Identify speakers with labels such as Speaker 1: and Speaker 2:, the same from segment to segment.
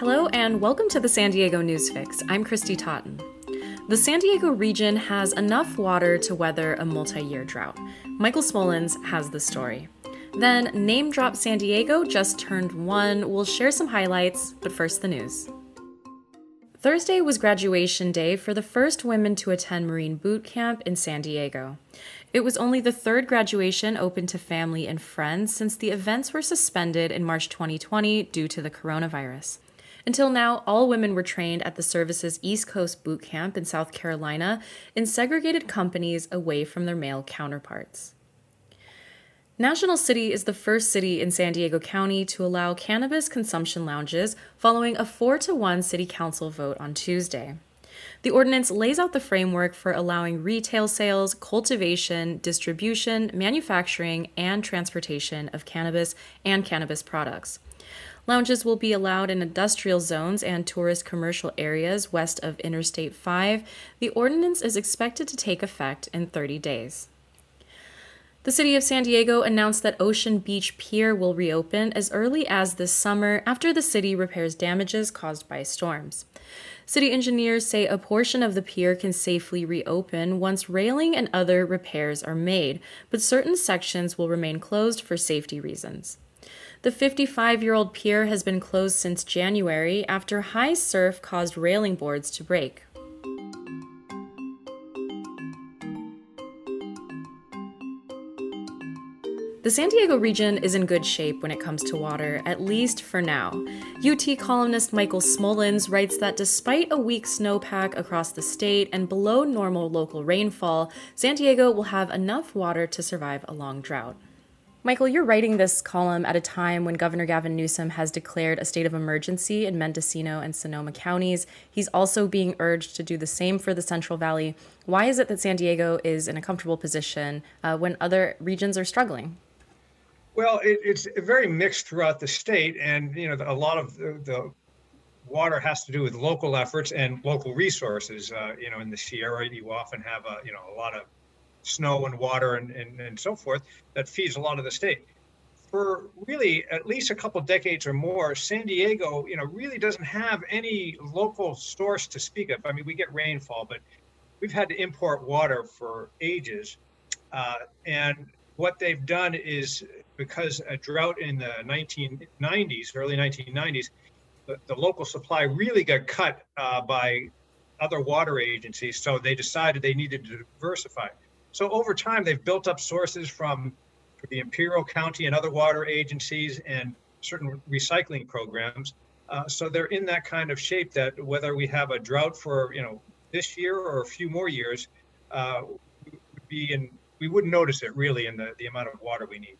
Speaker 1: Hello and welcome to the San Diego News Fix. I'm Kristy Totten. The San Diego region has enough water to weather a multi year drought. Michael Smolens has the story. Then, Name Drop San Diego just turned one. We'll share some highlights, but first, the news. Thursday was graduation day for the first women to attend Marine Boot Camp in San Diego. It was only the third graduation open to family and friends since the events were suspended in March 2020 due to the coronavirus. Until now, all women were trained at the service's East Coast Boot Camp in South Carolina in segregated companies away from their male counterparts. National City is the first city in San Diego County to allow cannabis consumption lounges following a 4 to 1 city council vote on Tuesday. The ordinance lays out the framework for allowing retail sales, cultivation, distribution, manufacturing, and transportation of cannabis and cannabis products. Lounges will be allowed in industrial zones and tourist commercial areas west of Interstate 5. The ordinance is expected to take effect in 30 days. The city of San Diego announced that Ocean Beach Pier will reopen as early as this summer after the city repairs damages caused by storms. City engineers say a portion of the pier can safely reopen once railing and other repairs are made, but certain sections will remain closed for safety reasons. The 55 year old pier has been closed since January after high surf caused railing boards to break. The San Diego region is in good shape when it comes to water, at least for now. UT columnist Michael Smolens writes that despite a weak snowpack across the state and below normal local rainfall, San Diego will have enough water to survive a long drought. Michael, you're writing this column at a time when Governor Gavin Newsom has declared a state of emergency in Mendocino and Sonoma counties. He's also being urged to do the same for the Central Valley. Why is it that San Diego is in a comfortable position uh, when other regions are struggling?
Speaker 2: Well, it, it's very mixed throughout the state, and you know a lot of the, the water has to do with local efforts and local resources. Uh, you know, in the Sierra, you often have a you know a lot of snow and water and, and, and so forth that feeds a lot of the state. For really at least a couple decades or more, San Diego, you know, really doesn't have any local source to speak of. I mean, we get rainfall, but we've had to import water for ages. Uh, and what they've done is because a drought in the 1990s, early 1990s, the, the local supply really got cut uh, by other water agencies. So they decided they needed to diversify. So over time, they've built up sources from the Imperial County and other water agencies and certain recycling programs. Uh, so they're in that kind of shape that whether we have a drought for you know this year or a few more years, uh, be in we wouldn't notice it really in the, the amount of water we need.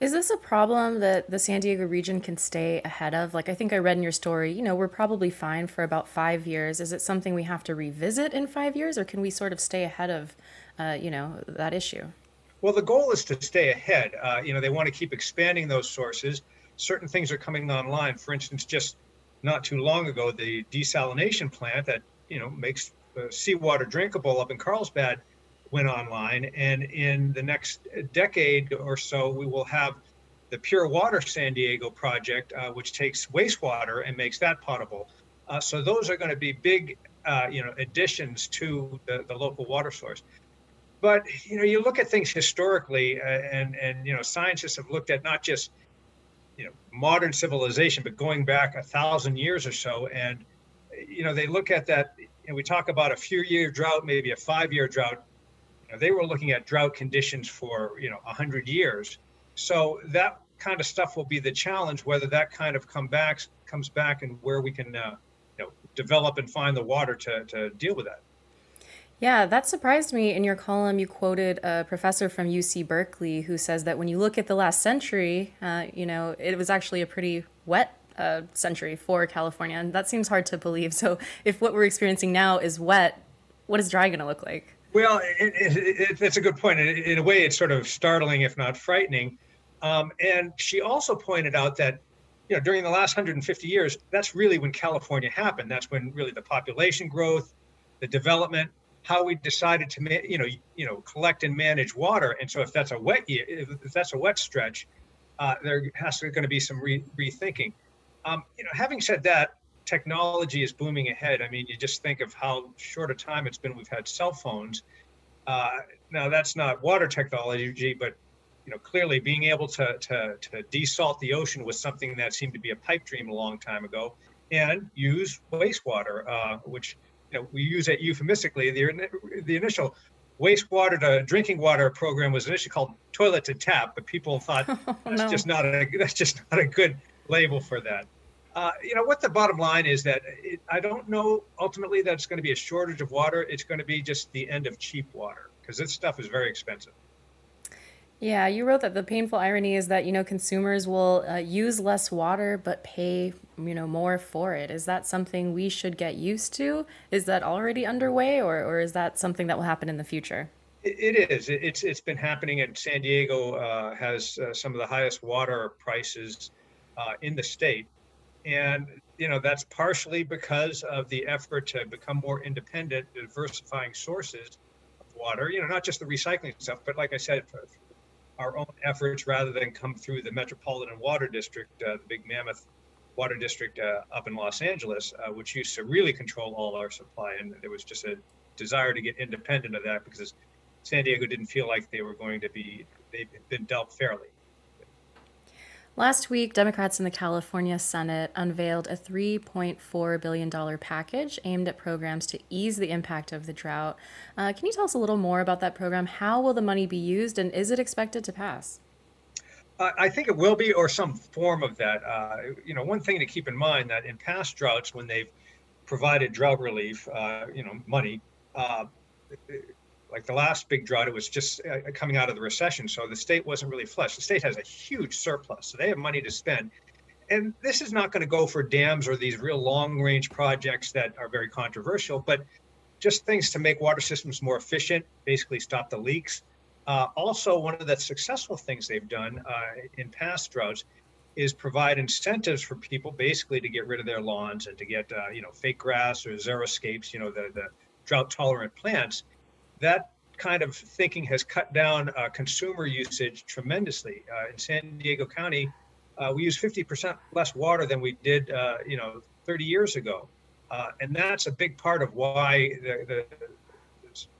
Speaker 1: Is this a problem that the San Diego region can stay ahead of? Like, I think I read in your story, you know, we're probably fine for about five years. Is it something we have to revisit in five years, or can we sort of stay ahead of, uh, you know, that issue?
Speaker 2: Well, the goal is to stay ahead. Uh, you know, they want to keep expanding those sources. Certain things are coming online. For instance, just not too long ago, the desalination plant that, you know, makes uh, seawater drinkable up in Carlsbad went online. And in the next decade or so, we will have the Pure Water San Diego project, uh, which takes wastewater and makes that potable. Uh, so those are going to be big, uh, you know, additions to the, the local water source. But you know, you look at things historically, uh, and and you know, scientists have looked at not just you know modern civilization, but going back a thousand years or so, and you know, they look at that. And we talk about a few year drought, maybe a five year drought know, they were looking at drought conditions for you know 100 years. So that kind of stuff will be the challenge, whether that kind of come back, comes back and where we can uh, you know, develop and find the water to, to deal with that.
Speaker 1: Yeah, that surprised me. In your column, you quoted a professor from UC Berkeley who says that when you look at the last century, uh, you know, it was actually a pretty wet uh, century for California. And that seems hard to believe. So if what we're experiencing now is wet, what is dry going to look like?
Speaker 2: Well, it, it, it, it's a good point. In, a way, it's sort of startling, if not frightening. Um, and she also pointed out that, you know, during the last 150 years, that's really when California happened. That's when really the population growth, the development, how we decided to, you know, you know, collect and manage water. And so, if that's a wet year, if that's a wet stretch, uh, there has to going to be some re- rethinking. Um, you know, having said that, technology is booming ahead. I mean, you just think of how short a time it's been. We've had cell phones. Uh, now, that's not water technology, but you know, clearly being able to, to, to desalt the ocean was something that seemed to be a pipe dream a long time ago, and use wastewater, uh, which you know we use it euphemistically. The the initial wastewater to drinking water program was initially called toilet to tap, but people thought oh, that's no. just not a that's just not a good label for that. Uh, you know what the bottom line is that it, I don't know ultimately that it's going to be a shortage of water. It's going to be just the end of cheap water because this stuff is very expensive.
Speaker 1: Yeah, you wrote that the painful irony is that you know consumers will uh, use less water but pay you know more for it. Is that something we should get used to? Is that already underway, or or is that something that will happen in the future?
Speaker 2: it is. It's it's been happening, and San Diego uh, has uh, some of the highest water prices uh, in the state and you know that's partially because of the effort to become more independent diversifying sources of water you know not just the recycling stuff but like i said our own efforts rather than come through the metropolitan water district uh, the big mammoth water district uh, up in los angeles uh, which used to really control all our supply. And there was just a desire to get independent of that because san diego didn't feel like they were going to be they've been dealt fairly
Speaker 1: Last week, Democrats in the California Senate unveiled a $3.4 billion package aimed at programs to ease the impact of the drought. Uh, can you tell us a little more about that program? How will the money be used, and is it expected to pass?
Speaker 2: I think it will be, or some form of that. Uh, you know, one thing to keep in mind that in past droughts, when they've provided drought relief, uh, you know, money, uh, like the last big drought, it was just uh, coming out of the recession, so the state wasn't really flush. The state has a huge surplus, so they have money to spend. And this is not going to go for dams or these real long range projects that are very controversial, but just things to make water systems more efficient, basically stop the leaks. Uh, also, one of the successful things they've done uh, in past droughts is provide incentives for people basically to get rid of their lawns and to get, uh, you know, fake grass or xeriscapes, you know, the, the drought tolerant plants that kind of thinking has cut down uh, consumer usage tremendously. Uh, in San Diego County, uh, we use 50% less water than we did, uh, you know, 30 years ago, uh, and that's a big part of why the, the, the,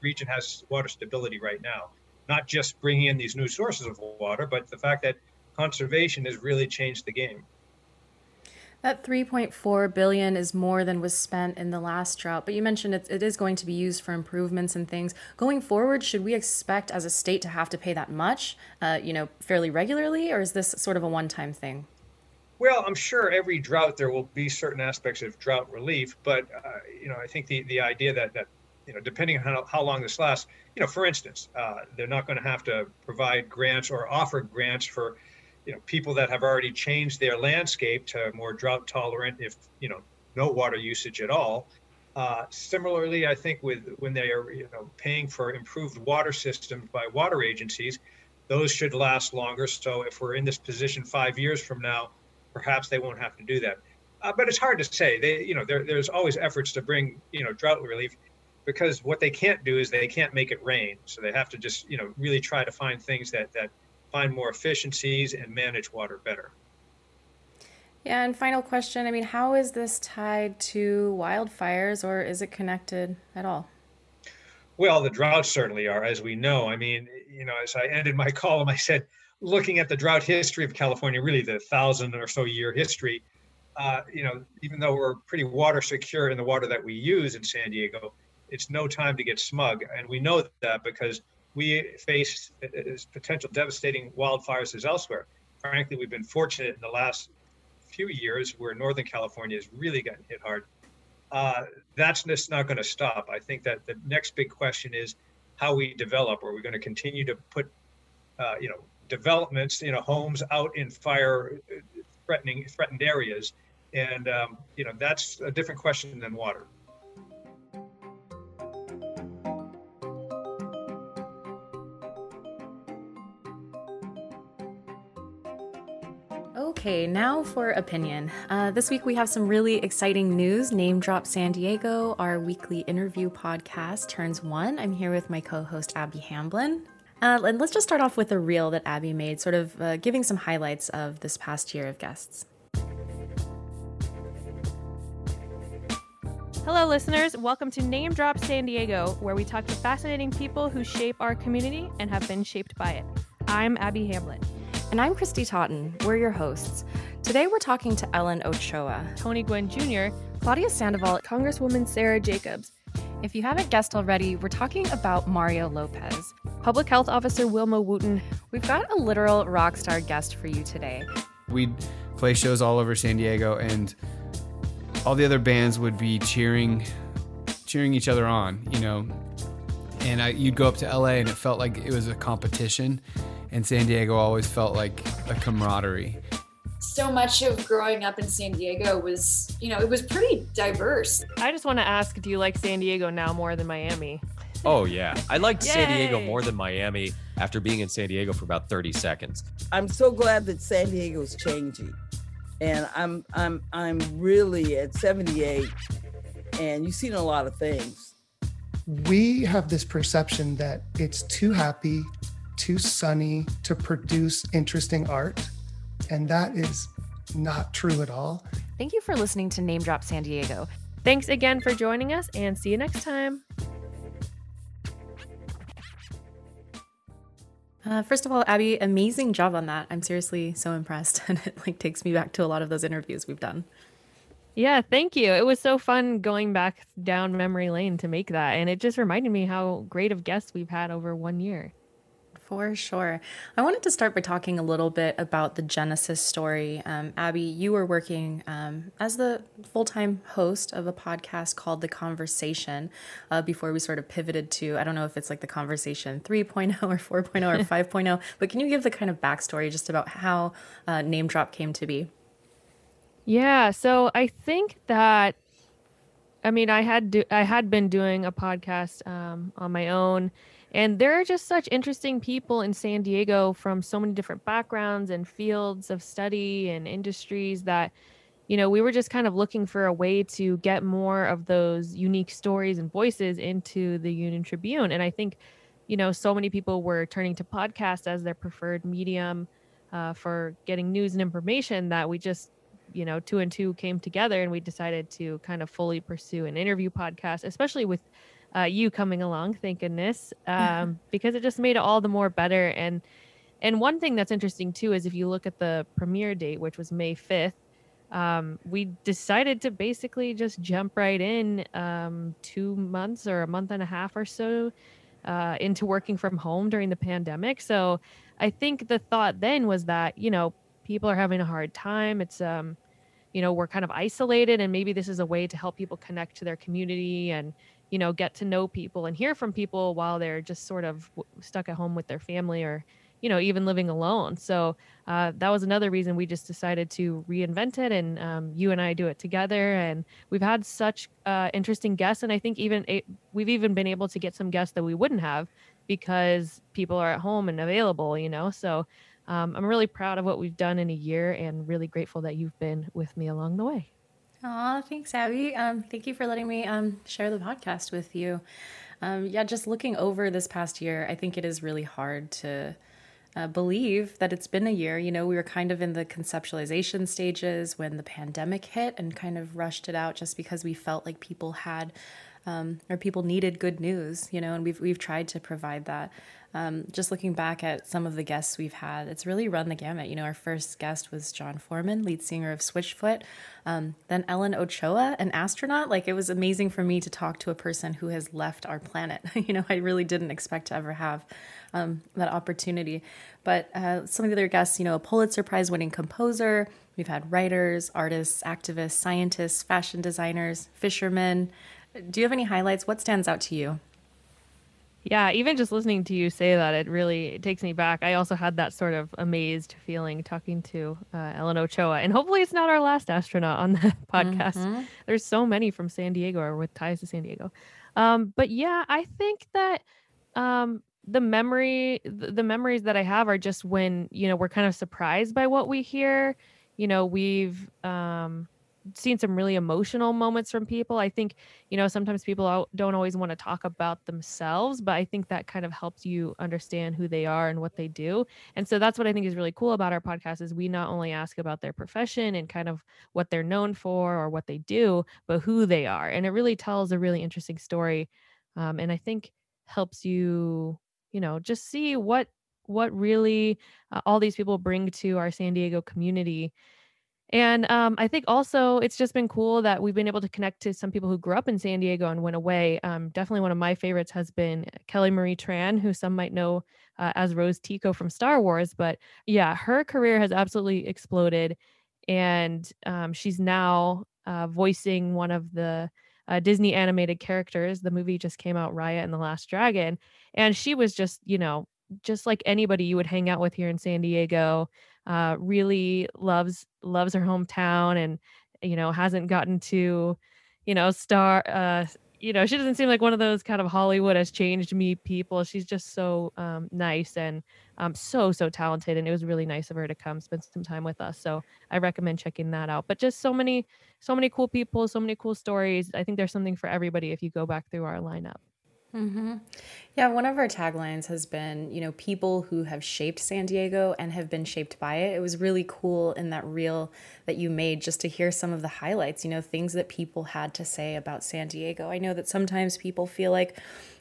Speaker 2: region has water stability right now. Not just bringing in these new sources of water, but the fact that conservation has really changed the game.
Speaker 1: That 3.4 billion is more than was spent in the last drought, but you mentioned it, it is going to be used for improvements and things. Going forward, should we expect as a state to have to pay that much, uh, you know, fairly regularly, or is this sort of a one-time thing?
Speaker 2: Well, I'm sure every drought there will be certain aspects of drought relief, but uh, you know, I think the the idea that that you know, depending on how, how long this lasts, you know, for instance, uh, they're not going to have to provide grants or offer grants for you know people that have already changed their landscape to more drought tolerant if you know no water usage at all. Uh, similarly i think with when they are you know paying for improved water systems by water agencies those should last longer. So if we're in this position five years from now perhaps they won't have to do that. Uh, but it's hard to say. They you know there, there's always efforts to bring you know drought relief because what they can't do is they can't make it rain. So they have to just you know really try to find things that that find more efficiencies and manage water better.
Speaker 1: Yeah, and final question I mean, how is this tied to wildfires or is it connected at all?
Speaker 2: Well, the droughts certainly are, as we know. I mean, you know, as I ended my column, I said, looking at the drought history of California, really the thousand or so year history, uh, you know, even though we're pretty water secure in the water that we use in San Diego, it's no time to get smug. And we know that because we face as potential devastating wildfires as elsewhere. Frankly, we've been fortunate in the last few years where Northern California has really gotten hit hard. Uh, that's just not going to stop. I think that the next big question is how we develop. Are we going to continue to put, uh, you know, developments, you know, homes out in fire threatening threatened areas? And um, you know, that's a different question than water.
Speaker 1: Okay, now for opinion. Uh, this week we have some really exciting news. Name Drop San Diego, our weekly interview podcast, turns one. I'm here with my co host, Abby Hamblin. Uh, and let's just start off with a reel that Abby made, sort of uh, giving some highlights of this past year of guests.
Speaker 3: Hello, listeners. Welcome to Name Drop San Diego, where we talk to fascinating people who shape our community and have been shaped by it. I'm Abby Hamblin.
Speaker 1: And I'm Kristy Totten. We're your hosts. Today we're talking to Ellen Ochoa,
Speaker 3: Tony Gwynn Jr.,
Speaker 1: Claudia Sandoval,
Speaker 3: Congresswoman Sarah Jacobs.
Speaker 1: If you haven't guessed already, we're talking about Mario Lopez,
Speaker 3: Public Health Officer Wilma Wooten.
Speaker 1: We've got a literal rock star guest for you today.
Speaker 4: We'd play shows all over San Diego, and all the other bands would be cheering, cheering each other on, you know. And I, you'd go up to LA, and it felt like it was a competition, and San Diego always felt like a camaraderie
Speaker 5: so much of growing up in San Diego was, you know, it was pretty diverse.
Speaker 3: I just want to ask do you like San Diego now more than Miami?
Speaker 6: Oh, yeah. I liked San Diego more than Miami after being in San Diego for about 30 seconds.
Speaker 7: I'm so glad that San Diego is changing. And I'm I'm I'm really at 78 and you've seen a lot of things.
Speaker 8: We have this perception that it's too happy, too sunny to produce interesting art and that is not true at all.
Speaker 1: Thank you for listening to Name Drop San Diego.
Speaker 3: Thanks again for joining us and see you next time.
Speaker 1: Uh, first of all, Abby, amazing job on that. I'm seriously so impressed, and it like takes me back to a lot of those interviews we've done.
Speaker 3: Yeah, thank you. It was so fun going back down memory lane to make that, and it just reminded me how great of guests we've had over one year.
Speaker 1: For sure. I wanted to start by talking a little bit about the Genesis story. Um, Abby, you were working um, as the full time host of a podcast called The Conversation uh, before we sort of pivoted to, I don't know if it's like The Conversation 3.0 or 4.0 or 5.0, but can you give the kind of backstory just about how uh, Name Drop came to be?
Speaker 3: Yeah. So I think that. I mean, I had do, I had been doing a podcast um, on my own, and there are just such interesting people in San Diego from so many different backgrounds and fields of study and industries that, you know, we were just kind of looking for a way to get more of those unique stories and voices into the Union Tribune. And I think, you know, so many people were turning to podcasts as their preferred medium uh, for getting news and information that we just, you know, two and two came together and we decided to kind of fully pursue an interview podcast, especially with uh, you coming along, thank goodness, um, because it just made it all the more better. And and one thing that's interesting too is if you look at the premiere date, which was May fifth, um, we decided to basically just jump right in um, two months or a month and a half or so uh, into working from home during the pandemic. So I think the thought then was that you know people are having a hard time. It's um, you know we're kind of isolated, and maybe this is a way to help people connect to their community and you know, get to know people and hear from people while they're just sort of stuck at home with their family or, you know, even living alone. So uh, that was another reason we just decided to reinvent it, and um, you and I do it together. And we've had such uh, interesting guests, and I think even a- we've even been able to get some guests that we wouldn't have because people are at home and available. You know, so. Um, I'm really proud of what we've done in a year and really grateful that you've been with me along the way.
Speaker 1: Aw, thanks, Abby. Um, thank you for letting me um, share the podcast with you. Um, yeah, just looking over this past year, I think it is really hard to uh, believe that it's been a year. You know, we were kind of in the conceptualization stages when the pandemic hit and kind of rushed it out just because we felt like people had um, or people needed good news, you know, and we've we've tried to provide that. Um, just looking back at some of the guests we've had, it's really run the gamut. You know, our first guest was Jon Foreman, lead singer of Switchfoot. Um, then Ellen Ochoa, an astronaut. Like it was amazing for me to talk to a person who has left our planet. you know, I really didn't expect to ever have um, that opportunity. But uh, some of the other guests, you know, a Pulitzer Prize winning composer. We've had writers, artists, activists, scientists, fashion designers, fishermen. Do you have any highlights? What stands out to you?
Speaker 3: Yeah, even just listening to you say that, it really it takes me back. I also had that sort of amazed feeling talking to uh, Ellen Ochoa, and hopefully it's not our last astronaut on the podcast. Mm-hmm. There's so many from San Diego or with ties to San Diego. Um, but yeah, I think that um, the memory, the, the memories that I have are just when you know we're kind of surprised by what we hear. You know, we've um, seen some really emotional moments from people. I think, you know, sometimes people don't always want to talk about themselves, but I think that kind of helps you understand who they are and what they do. And so that's what I think is really cool about our podcast is we not only ask about their profession and kind of what they're known for or what they do, but who they are. And it really tells a really interesting story. Um, and I think helps you, you know, just see what what really uh, all these people bring to our San Diego community and um, I think also it's just been cool that we've been able to connect to some people who grew up in San Diego and went away. Um, definitely one of my favorites has been Kelly Marie Tran, who some might know uh, as Rose Tico from Star Wars. But yeah, her career has absolutely exploded. And um, she's now uh, voicing one of the uh, Disney animated characters. The movie just came out, Raya and the Last Dragon. And she was just, you know, just like anybody you would hang out with here in San Diego uh, really loves loves her hometown and you know hasn't gotten to you know star uh you know she doesn't seem like one of those kind of hollywood has changed me people. She's just so um, nice and um, so so talented and it was really nice of her to come spend some time with us. So i recommend checking that out. But just so many so many cool people so many cool stories. I think there's something for everybody if you go back through our lineup
Speaker 1: Mm-hmm. Yeah, one of our taglines has been, you know, people who have shaped San Diego and have been shaped by it. It was really cool in that reel that you made just to hear some of the highlights, you know, things that people had to say about San Diego. I know that sometimes people feel like,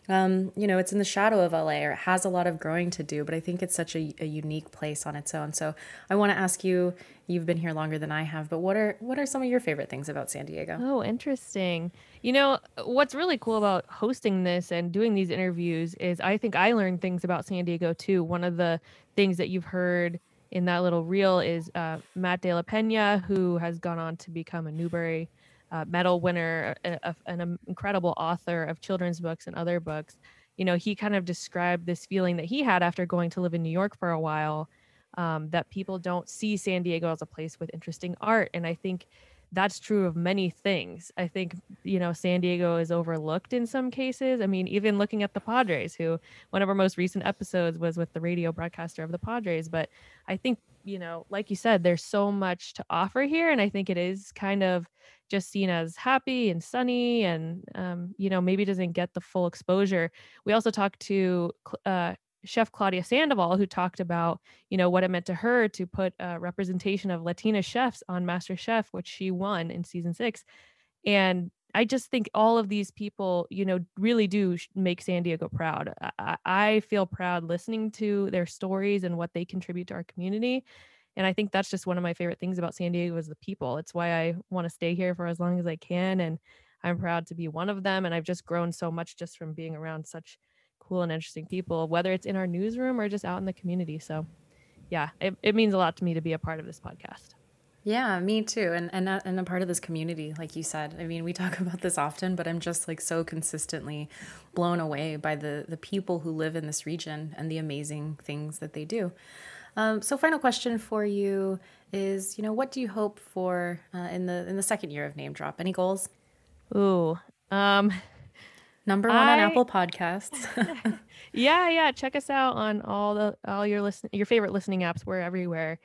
Speaker 1: um, you know, it's in the shadow of LA or it has a lot of growing to do, but I think it's such a, a unique place on its own. So I want to ask you, you've been here longer than I have, but what are what are some of your favorite things about San Diego?
Speaker 3: Oh, interesting. You know, what's really cool about hosting this and doing these interviews is I think I learned things about San Diego too. One of the things that you've heard in that little reel is uh, Matt De La Pena, who has gone on to become a Newbery uh, medal winner, a, a, an incredible author of children's books and other books. You know, he kind of described this feeling that he had after going to live in New York for a while, um, that people don't see San Diego as a place with interesting art. And I think that's true of many things. I think, you know, San Diego is overlooked in some cases. I mean, even looking at the Padres, who one of our most recent episodes was with the radio broadcaster of the Padres. But I think, you know, like you said, there's so much to offer here. And I think it is kind of just seen as happy and sunny and, um, you know, maybe doesn't get the full exposure. We also talked to uh, chef Claudia Sandoval, who talked about, you know, what it meant to her to put a representation of Latina chefs on Master Chef, which she won in season six. And I just think all of these people, you know, really do make San Diego proud. I, I feel proud listening to their stories and what they contribute to our community. And I think that's just one of my favorite things about San Diego is the people. It's why I want to stay here for as long as I can. And I'm proud to be one of them. And I've just grown so much just from being around such cool and interesting people, whether it's in our newsroom or just out in the community. So, yeah, it, it means a lot to me to be a part of this podcast.
Speaker 1: Yeah, me too. And and and a part of this community, like you said. I mean, we talk about this often, but I'm just like so consistently blown away by the the people who live in this region and the amazing things that they do. Um, so, final question for you is, you know, what do you hope for uh, in the in the second year of Name Drop? Any goals?
Speaker 3: Ooh, um,
Speaker 1: Number one I, on Apple Podcasts.
Speaker 3: yeah, yeah. Check us out on all the all your listen your favorite listening apps. We're everywhere.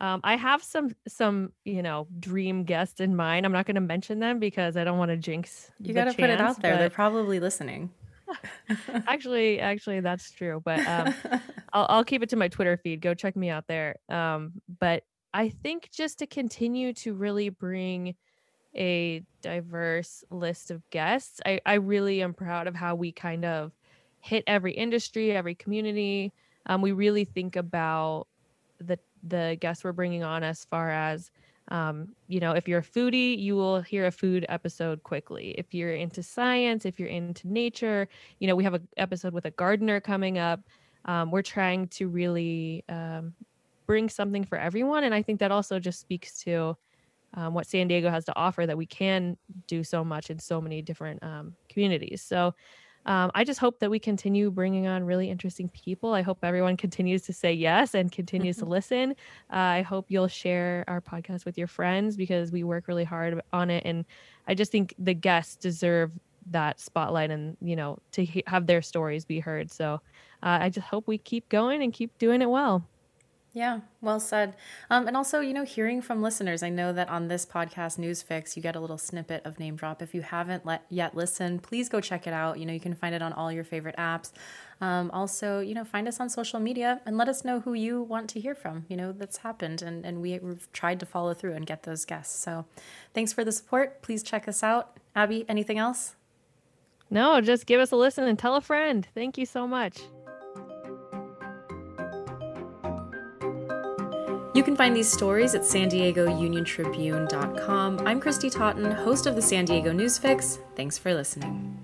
Speaker 3: Um, I have some some you know dream guests in mind. I'm not going to mention them because I don't want to jinx.
Speaker 1: You got to put it out there. But... They're probably listening.
Speaker 3: actually, actually, that's true. But um, I'll I'll keep it to my Twitter feed. Go check me out there. Um, but I think just to continue to really bring a diverse list of guests. I, I really am proud of how we kind of hit every industry, every community. Um, we really think about the the guests we're bringing on as far as um, you know, if you're a foodie, you will hear a food episode quickly. If you're into science, if you're into nature, you know, we have an episode with a gardener coming up. Um, we're trying to really um, bring something for everyone, and I think that also just speaks to um, what San Diego has to offer that we can do so much in so many different um, communities. So um, I just hope that we continue bringing on really interesting people. I hope everyone continues to say yes and continues to listen. Uh, I hope you'll share our podcast with your friends because we work really hard on it. And I just think the guests deserve that spotlight and, you know, to he- have their stories be heard. So uh, I just hope we keep going and keep doing it well.
Speaker 1: Yeah, well said. Um, and also, you know, hearing from listeners. I know that on this podcast, Newsfix, you get a little snippet of Name Drop. If you haven't let, yet listened, please go check it out. You know, you can find it on all your favorite apps. Um, also, you know, find us on social media and let us know who you want to hear from. You know, that's happened, and, and we, we've tried to follow through and get those guests. So thanks for the support. Please check us out. Abby, anything else?
Speaker 3: No, just give us a listen and tell a friend. Thank you so much.
Speaker 1: You can find these stories at san diego union tribune.com. I'm Kristy Totten, host of the San Diego Newsfix. Thanks for listening.